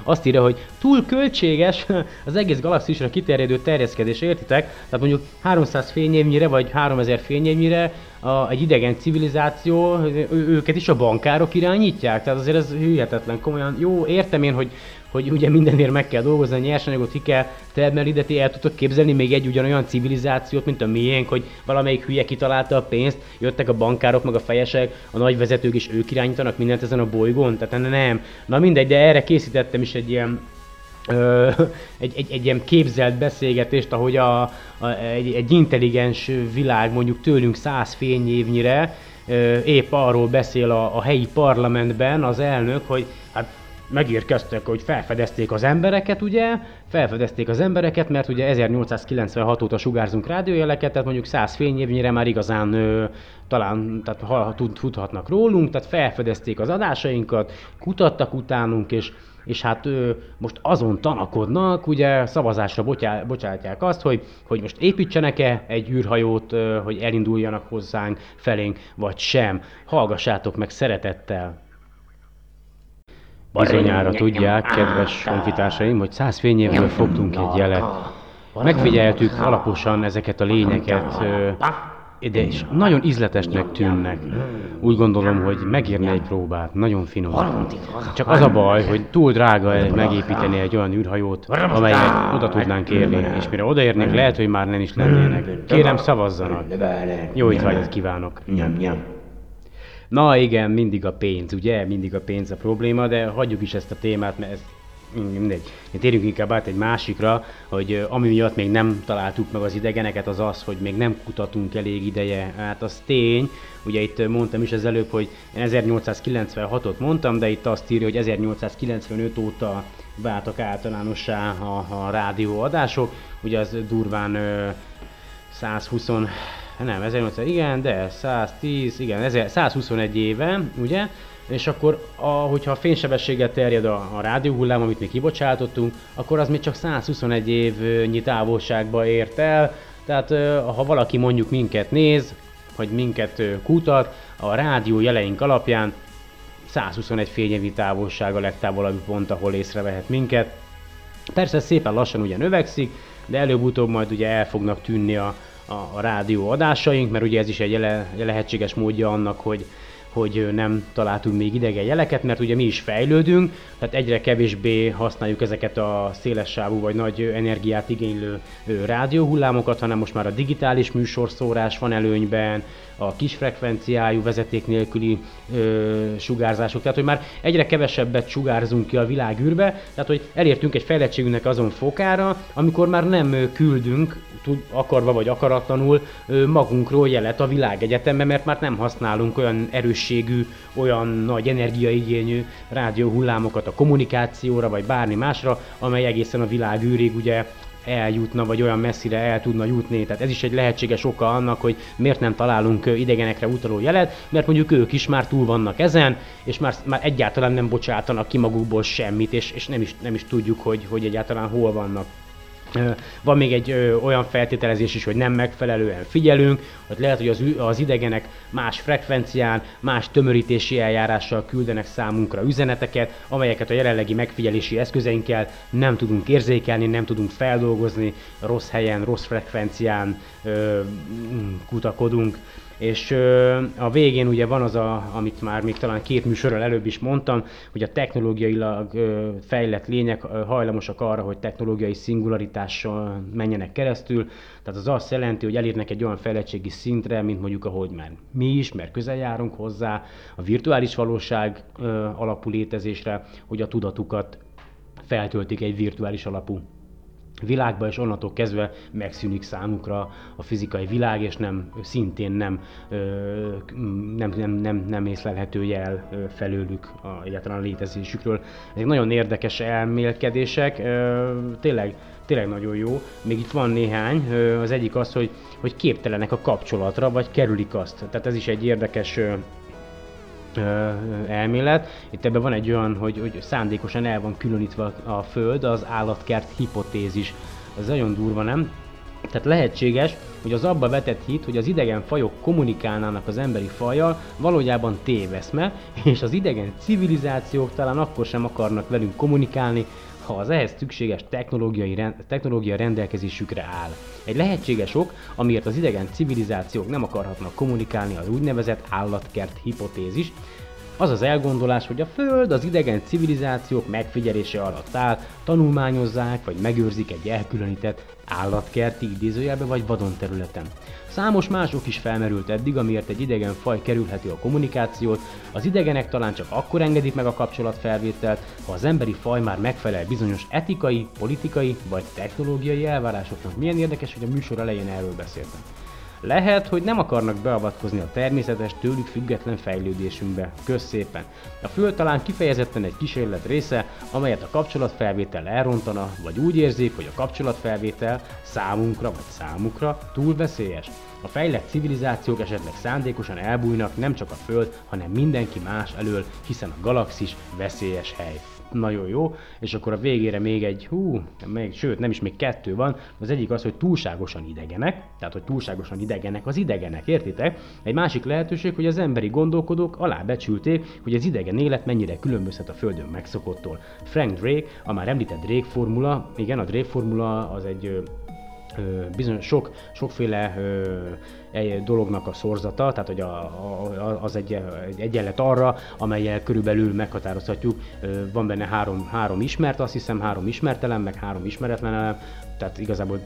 azt írja, hogy túl költséges az egész galaxisra kiterjedő terjeszkedés, értitek? Tehát mondjuk 300 fényévnyire, vagy 3000 fényévnyire a, egy idegen civilizáció, őket is a bankárok irányítják, tehát azért ez hülyetetlen, komolyan. Jó, értem én, hogy hogy ugye mindenért meg kell dolgozni, a nyersanyagot ki kell termelni, de ti el tudtok képzelni még egy ugyanolyan civilizációt, mint a miénk, hogy valamelyik hülye kitalálta a pénzt, jöttek a bankárok, meg a fejesek, a nagy vezetők is ők irányítanak mindent ezen a bolygón, tehát nem. Na mindegy, de erre készítettem is egy ilyen egy, egy, egy ilyen képzelt beszélgetést, ahogy a, a, egy, egy intelligens világ mondjuk tőlünk száz fényévnyire ö, épp arról beszél a, a helyi parlamentben az elnök, hogy hát megérkeztek, hogy felfedezték az embereket, ugye? Felfedezték az embereket, mert ugye 1896 óta sugárzunk rádiójeleket, tehát mondjuk 100 fényévnyire már igazán ö, talán tehát ha, tud, tudhatnak rólunk, tehát felfedezték az adásainkat, kutattak utánunk, és és hát ö, most azon tanakodnak, ugye szavazásra botyá, bocsátják azt, hogy, hogy most építsenek-e egy űrhajót, hogy elinduljanak hozzánk, felénk, vagy sem. Hallgassátok meg szeretettel! Bizonyára tudják, kedves honfitársaim, hogy száz fényévről fogtunk egy jelet. Megfigyeltük alaposan ezeket a lényeket, de is nagyon ízletesnek tűnnek. Úgy gondolom, hogy megérne egy próbát, nagyon finom. Csak az a baj, hogy túl drága megépíteni egy olyan űrhajót, amelyet oda tudnánk érni, és mire odaérnénk, lehet, hogy már nem is lennének. Kérem, szavazzanak. Jó étvágyat kívánok. Na igen, mindig a pénz, ugye? Mindig a pénz a probléma, de hagyjuk is ezt a témát, mert ez mindegy. Térjünk inkább át egy másikra, hogy ami miatt még nem találtuk meg az idegeneket, az az, hogy még nem kutatunk elég ideje. Hát az tény, ugye itt mondtam is az előbb, hogy 1896-ot mondtam, de itt azt írja, hogy 1895 óta váltak általánossá a, a rádióadások, ugye az durván ö, 120 nem, 1800, igen, de 110, igen, 121 éve, ugye? És akkor, a, hogyha a fénysebességgel terjed a, a rádióhullám, amit mi kibocsátottunk, akkor az még csak 121 évnyi távolságba ért el. Tehát ha valaki mondjuk minket néz, vagy minket kutat, a rádió jeleink alapján 121 fényévi távolság a legtávolabbi pont, ahol észrevehet minket. Persze szépen lassan ugye növekszik, de előbb-utóbb majd ugye el fognak tűnni a, a, a rádió adásaink, mert ugye ez is egy le, lehetséges módja annak, hogy, hogy nem találtunk még idegen jeleket, mert ugye mi is fejlődünk, tehát egyre kevésbé használjuk ezeket a széles sávú vagy nagy energiát igénylő rádióhullámokat, hanem most már a digitális műsorszórás van előnyben, a kis frekvenciájú vezeték nélküli ö, sugárzások, tehát hogy már egyre kevesebbet sugárzunk ki a világűrbe, tehát hogy elértünk egy fejlettségünknek azon fokára, amikor már nem küldünk, tud, akarva vagy akaratlanul ö, magunkról jelet a világegyetembe, mert már nem használunk olyan erősségű, olyan nagy energiaigényű rádióhullámokat a kommunikációra vagy bármi másra, amely egészen a világűrig ugye eljutna, vagy olyan messzire el tudna jutni. Tehát ez is egy lehetséges oka annak, hogy miért nem találunk idegenekre utaló jelet, mert mondjuk ők is már túl vannak ezen, és már, már egyáltalán nem bocsátanak ki magukból semmit, és, és nem, is, nem is tudjuk, hogy, hogy egyáltalán hol vannak. Van még egy olyan feltételezés is, hogy nem megfelelően figyelünk, hogy lehet, hogy az, az idegenek más frekvencián, más tömörítési eljárással küldenek számunkra üzeneteket, amelyeket a jelenlegi megfigyelési eszközeinkkel nem tudunk érzékelni, nem tudunk feldolgozni, rossz helyen, rossz frekvencián kutakodunk és a végén ugye van az, a, amit már még talán két műsorral előbb is mondtam, hogy a technológiailag fejlett lények hajlamosak arra, hogy technológiai szingularitással menjenek keresztül, tehát az azt jelenti, hogy elérnek egy olyan fejlettségi szintre, mint mondjuk ahogy már mi is, mert közel járunk hozzá, a virtuális valóság alapú létezésre, hogy a tudatukat feltöltik egy virtuális alapú világba, és onnantól kezdve megszűnik számukra a fizikai világ, és nem, szintén nem, nem, nem, nem, nem észlelhető jel felőlük a, egyáltalán a létezésükről. Ezek nagyon érdekes elmélkedések, tényleg, tényleg nagyon jó. Még itt van néhány, az egyik az, hogy, hogy képtelenek a kapcsolatra, vagy kerülik azt. Tehát ez is egy érdekes elmélet. Itt ebben van egy olyan, hogy, hogy szándékosan el van különítve a Föld, az állatkert hipotézis. Ez nagyon durva, nem? Tehát lehetséges, hogy az abba vetett hit, hogy az idegen fajok kommunikálnának az emberi fajjal, valójában téveszme, és az idegen civilizációk talán akkor sem akarnak velünk kommunikálni, ha az ehhez szükséges technológiai rend, technológia rendelkezésükre áll. Egy lehetséges ok, amiért az idegen civilizációk nem akarhatnak kommunikálni az úgynevezett állatkert hipotézis, az az elgondolás, hogy a Föld az idegen civilizációk megfigyelése alatt áll, tanulmányozzák vagy megőrzik egy elkülönített állatkerti idézőjelbe vagy vadon területen. Számos mások is felmerült eddig, amiért egy idegen faj kerülheti a kommunikációt, az idegenek talán csak akkor engedik meg a kapcsolatfelvételt, ha az emberi faj már megfelel bizonyos etikai, politikai vagy technológiai elvárásoknak. Milyen érdekes, hogy a műsor elején erről beszéltem. Lehet, hogy nem akarnak beavatkozni a természetes, tőlük független fejlődésünkbe. Kösz szépen! A Föld talán kifejezetten egy kísérlet része, amelyet a kapcsolatfelvétel elrontana, vagy úgy érzik, hogy a kapcsolatfelvétel számunkra vagy számukra túl veszélyes. A fejlett civilizációk esetleg szándékosan elbújnak nem csak a Föld, hanem mindenki más elől, hiszen a galaxis veszélyes hely nagyon jó, és akkor a végére még egy, hú, még, sőt nem is még kettő van, az egyik az, hogy túlságosan idegenek, tehát hogy túlságosan idegenek az idegenek, értitek? Egy másik lehetőség, hogy az emberi gondolkodók alábecsülték, hogy az idegen élet mennyire különbözhet a Földön megszokottól. Frank Drake, a már említett Drake formula, igen, a Drake formula az egy bizony sok, sokféle egy dolognak a szorzata, tehát hogy a, a, az egy, egy egyenlet arra, amelyel körülbelül meghatározhatjuk, van benne három, három ismert, azt hiszem három ismertelem, meg három ismeretlen elem, tehát igazából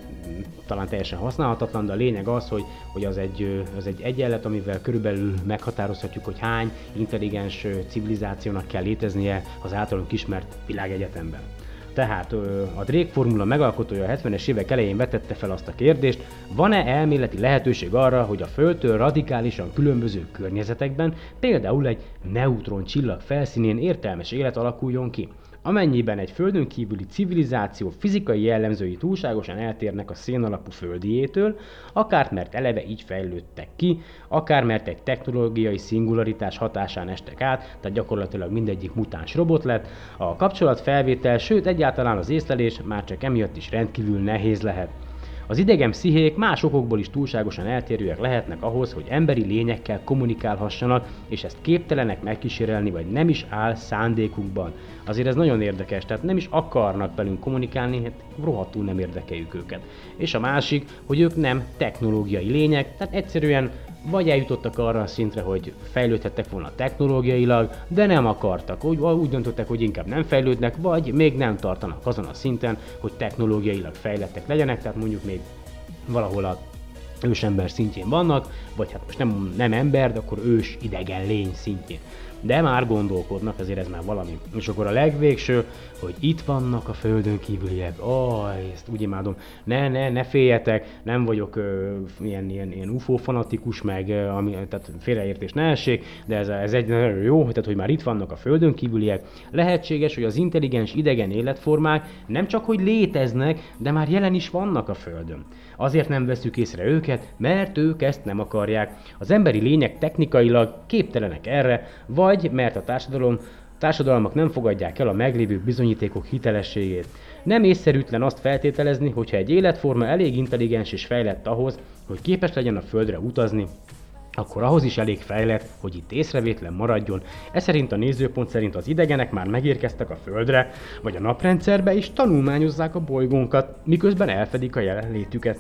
talán teljesen használhatatlan, de a lényeg az, hogy, hogy az, egy, az egy egyenlet, amivel körülbelül meghatározhatjuk, hogy hány intelligens civilizációnak kell léteznie az általunk ismert világegyetemben. Tehát a Drake formula megalkotója a 70-es évek elején vetette fel azt a kérdést, van-e elméleti lehetőség arra, hogy a Földtől radikálisan különböző környezetekben, például egy neutron csillag felszínén értelmes élet alakuljon ki? Amennyiben egy földön kívüli civilizáció fizikai jellemzői túlságosan eltérnek a szénalapú földiétől, akár mert eleve így fejlődtek ki, akár mert egy technológiai szingularitás hatásán estek át, tehát gyakorlatilag mindegyik mutáns robot lett, a kapcsolatfelvétel, sőt egyáltalán az észlelés már csak emiatt is rendkívül nehéz lehet. Az idegen pszichék más okokból is túlságosan eltérőek lehetnek ahhoz, hogy emberi lényekkel kommunikálhassanak, és ezt képtelenek megkísérelni, vagy nem is áll szándékukban. Azért ez nagyon érdekes, tehát nem is akarnak velünk kommunikálni, hát rohadtul nem érdekeljük őket. És a másik, hogy ők nem technológiai lények, tehát egyszerűen vagy eljutottak arra a szintre, hogy fejlődhettek volna technológiailag, de nem akartak, úgy, úgy döntöttek, hogy inkább nem fejlődnek, vagy még nem tartanak azon a szinten, hogy technológiailag fejlettek legyenek, tehát mondjuk még valahol a ősember szintjén vannak, vagy hát most nem, nem ember, de akkor ős idegen lény szintjén. De már gondolkodnak, ezért ez már valami. És akkor a legvégső, hogy itt vannak a földön kívüliek, ó, ezt úgy imádom, ne, ne, ne féljetek, nem vagyok ö, ilyen, ilyen, ilyen UFO fanatikus, meg ö, ami, tehát félreértés ne essék, de ez, ez egy nagyon jó, tehát hogy már itt vannak a földön kívüliek. Lehetséges, hogy az intelligens idegen életformák nem csak hogy léteznek, de már jelen is vannak a földön. Azért nem veszük észre őket, mert ők ezt nem akarják. Az emberi lények technikailag képtelenek erre, vagy mert a társadalom társadalmak nem fogadják el a meglévő bizonyítékok hitelességét. Nem észszerűtlen azt feltételezni, hogyha egy életforma elég intelligens és fejlett ahhoz, hogy képes legyen a Földre utazni, akkor ahhoz is elég fejlett, hogy itt észrevétlen maradjon. Ez szerint a nézőpont szerint az idegenek már megérkeztek a Földre, vagy a naprendszerbe, és tanulmányozzák a bolygónkat, miközben elfedik a jelenlétüket.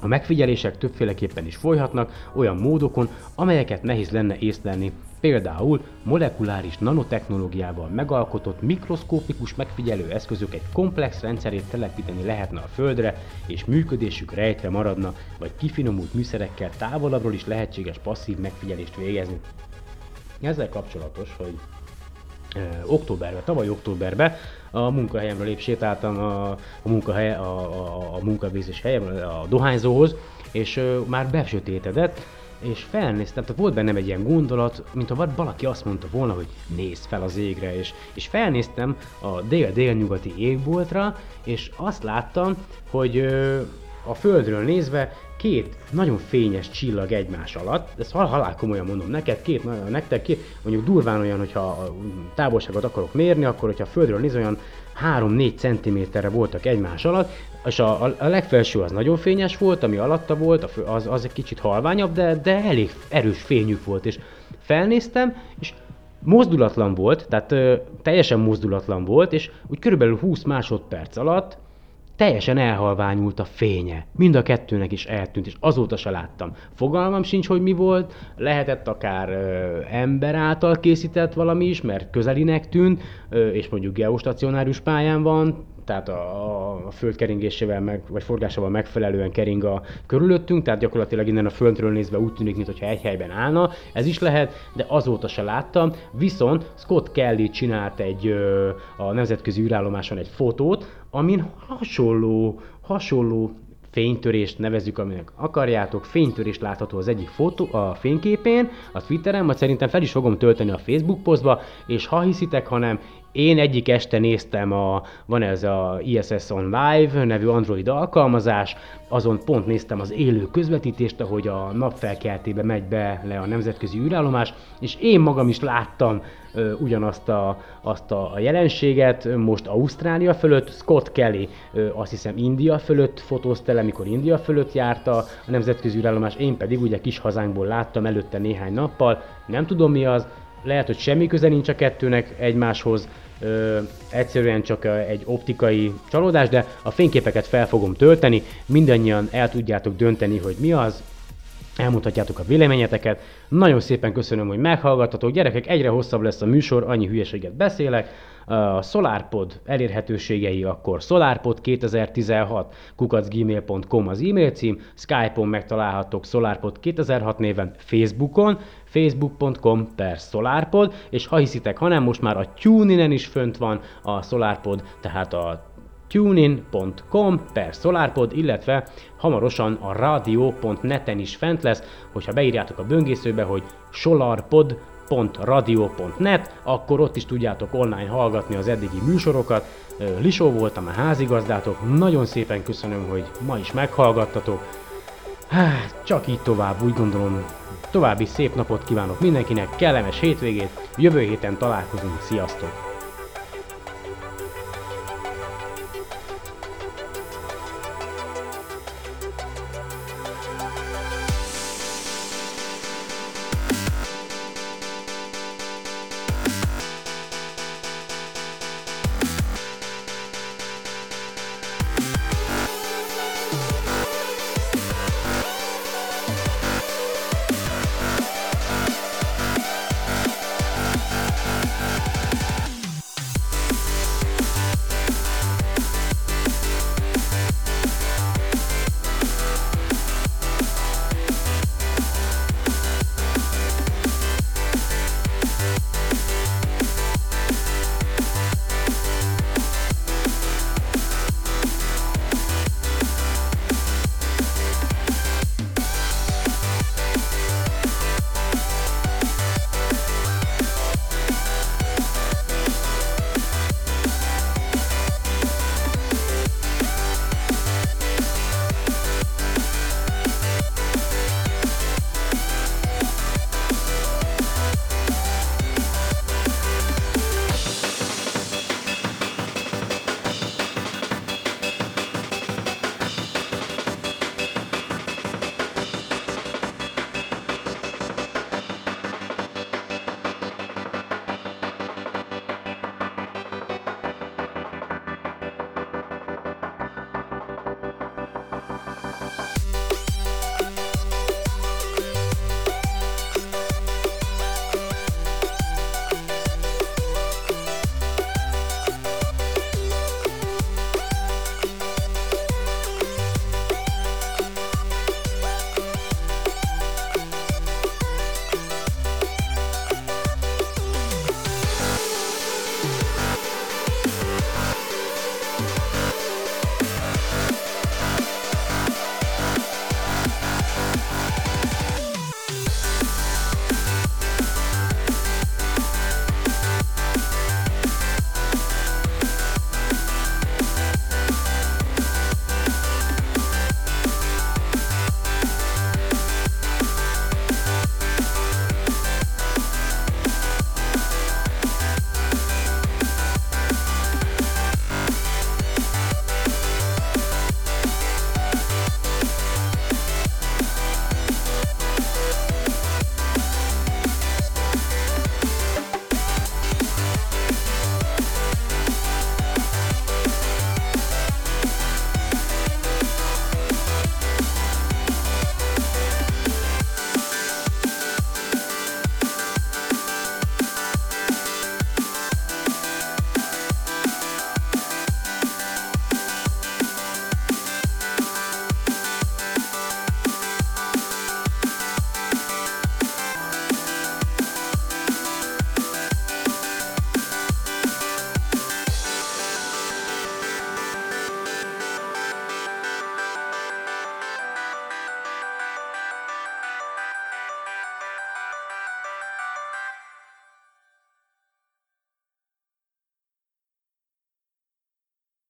A megfigyelések többféleképpen is folyhatnak, olyan módokon, amelyeket nehéz lenne észlelni. Például molekuláris nanotechnológiával megalkotott mikroszkópikus megfigyelő eszközök egy komplex rendszerét telepíteni lehetne a Földre, és működésük rejtve maradna, vagy kifinomult műszerekkel távolabbról is lehetséges passzív megfigyelést végezni. Ezzel kapcsolatos, hogy októberben, tavaly októberben a munkahelyemről épp a, a, munkahely, a, a, a munkavégzés helyemről, a dohányzóhoz, és ö, már besötétedett, és felnéztem, tehát volt bennem egy ilyen gondolat, mint ha valaki azt mondta volna, hogy nézz fel az égre, és, és felnéztem a dél-délnyugati égboltra, és azt láttam, hogy a földről nézve két nagyon fényes csillag egymás alatt, ezt hal halál komolyan mondom neked, két, nektek két, mondjuk durván olyan, hogyha a távolságot akarok mérni, akkor hogyha a földről néz, olyan 3-4 cm-re voltak egymás alatt, és a, a, a legfelső az nagyon fényes volt, ami alatta volt, az, az egy kicsit halványabb, de, de elég erős fényük volt, és felnéztem, és mozdulatlan volt, tehát ö, teljesen mozdulatlan volt, és úgy körülbelül 20 másodperc alatt teljesen elhalványult a fénye. Mind a kettőnek is eltűnt, és azóta se láttam. Fogalmam sincs, hogy mi volt, lehetett akár ö, ember által készített valami is, mert közelinek tűnt, ö, és mondjuk geostacionárius pályán van, tehát a, a föld keringésével meg, vagy forgásával megfelelően kering a körülöttünk, tehát gyakorlatilag innen a földről nézve úgy tűnik, mintha egy helyben állna, ez is lehet, de azóta se láttam. Viszont Scott Kelly csinált egy a nemzetközi űrállomáson egy fotót, amin hasonló, hasonló fénytörést nevezzük, aminek akarjátok, fénytörést látható az egyik fotó, a fényképén, a Twitteren, majd szerintem fel is fogom tölteni a Facebook posztba, és ha hiszitek, hanem én egyik este néztem, a, van ez a ISS on Live nevű Android alkalmazás, azon pont néztem az élő közvetítést, ahogy a napfelkeltébe megy be le a nemzetközi űrállomás, és én magam is láttam ugyanazt a, azt a, jelenséget, most Ausztrália fölött, Scott Kelly azt hiszem India fölött fotózta le, amikor India fölött járta a nemzetközi űrállomás, én pedig ugye kis hazánkból láttam előtte néhány nappal, nem tudom mi az, lehet, hogy semmi köze nincs a kettőnek egymáshoz, ö, egyszerűen csak egy optikai csalódás, de a fényképeket fel fogom tölteni, mindannyian el tudjátok dönteni, hogy mi az, elmondhatjátok a véleményeteket. Nagyon szépen köszönöm, hogy meghallgattatok. Gyerekek, egyre hosszabb lesz a műsor, annyi hülyeséget beszélek. A SolarPod elérhetőségei akkor SolarPod 2016 kukacgmail.com az e-mail cím, Skype-on megtalálhatok SolarPod 2006 néven, Facebookon, facebook.com per SolarPod, és ha hiszitek, hanem most már a TuneIn-en is fönt van a SolarPod, tehát a tunein.com per SolarPod, illetve hamarosan a radio.net-en is fent lesz, hogyha beírjátok a böngészőbe, hogy solarpod.radio.net, akkor ott is tudjátok online hallgatni az eddigi műsorokat. Lisó voltam a házigazdátok, nagyon szépen köszönöm, hogy ma is meghallgattatok. Hát, csak így tovább, úgy gondolom, további szép napot kívánok mindenkinek, kellemes hétvégét, jövő héten találkozunk, sziasztok!